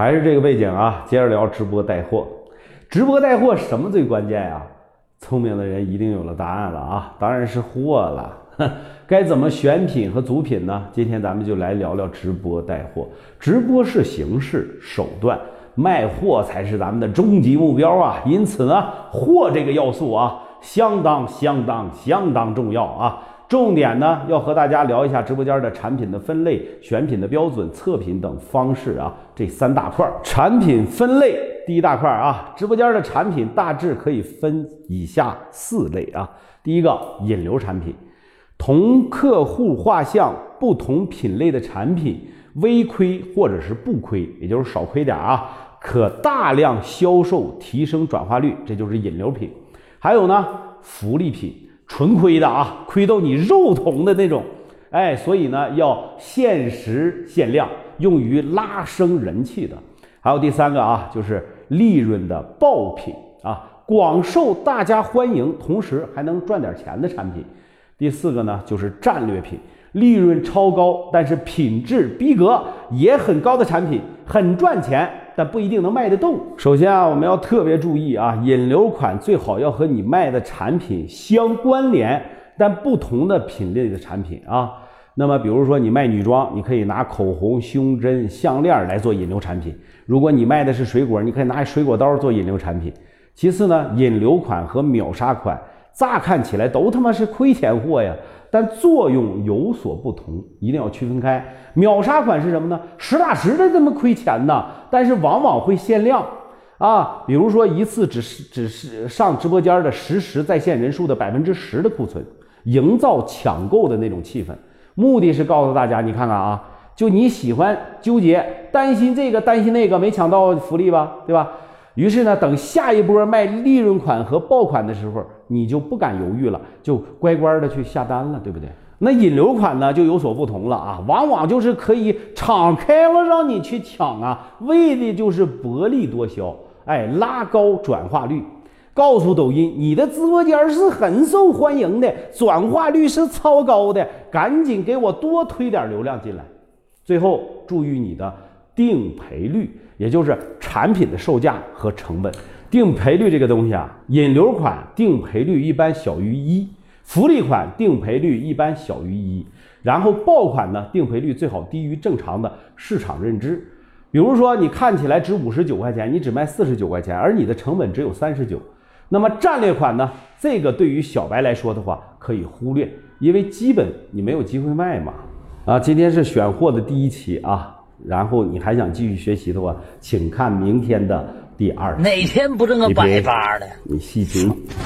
还是这个背景啊，接着聊直播带货。直播带货什么最关键呀？聪明的人一定有了答案了啊，当然是货了。该怎么选品和组品呢？今天咱们就来聊聊直播带货。直播是形式手段，卖货才是咱们的终极目标啊！因此呢，货这个要素啊，相当相当相当重要啊。重点呢，要和大家聊一下直播间的产品的分类、选品的标准、测评等方式啊，这三大块儿。产品分类第一大块儿啊，直播间的产品大致可以分以下四类啊。第一个引流产品，同客户画像不同品类的产品，微亏或者是不亏，也就是少亏点啊，可大量销售提升转化率，这就是引流品。还有呢，福利品。纯亏的啊，亏到你肉疼的那种，哎，所以呢要限时限量，用于拉升人气的。还有第三个啊，就是利润的爆品啊，广受大家欢迎，同时还能赚点钱的产品。第四个呢，就是战略品，利润超高，但是品质逼格也很高的产品，很赚钱。但不一定能卖得动。首先啊，我们要特别注意啊，引流款最好要和你卖的产品相关联，但不同的品类的产品啊。那么，比如说你卖女装，你可以拿口红、胸针、项链来做引流产品；如果你卖的是水果，你可以拿水果刀做引流产品。其次呢，引流款和秒杀款，乍看起来都他妈是亏钱货呀。但作用有所不同，一定要区分开。秒杀款是什么呢？实打实的这么亏钱呢？但是往往会限量啊，比如说一次只是只是上直播间的实时在线人数的百分之十的库存，营造抢购的那种气氛，目的是告诉大家，你看看啊，就你喜欢纠结，担心这个担心那个，没抢到福利吧，对吧？于是呢，等下一波卖利润款和爆款的时候，你就不敢犹豫了，就乖乖的去下单了，对不对？那引流款呢，就有所不同了啊，往往就是可以敞开了让你去抢啊，为的就是薄利多销，哎，拉高转化率，告诉抖音你的直播间是很受欢迎的，转化率是超高的，赶紧给我多推点流量进来，最后注意你的定赔率。也就是产品的售价和成本，定赔率这个东西啊，引流款定赔率一般小于一，福利款定赔率一般小于一，然后爆款呢，定赔率最好低于正常的市场认知。比如说你看起来值五十九块钱，你只卖四十九块钱，而你的成本只有三十九，那么战略款呢，这个对于小白来说的话可以忽略，因为基本你没有机会卖嘛。啊，今天是选货的第一期啊。然后你还想继续学习的话，请看明天的第二。哪天不挣个百八的？你细听。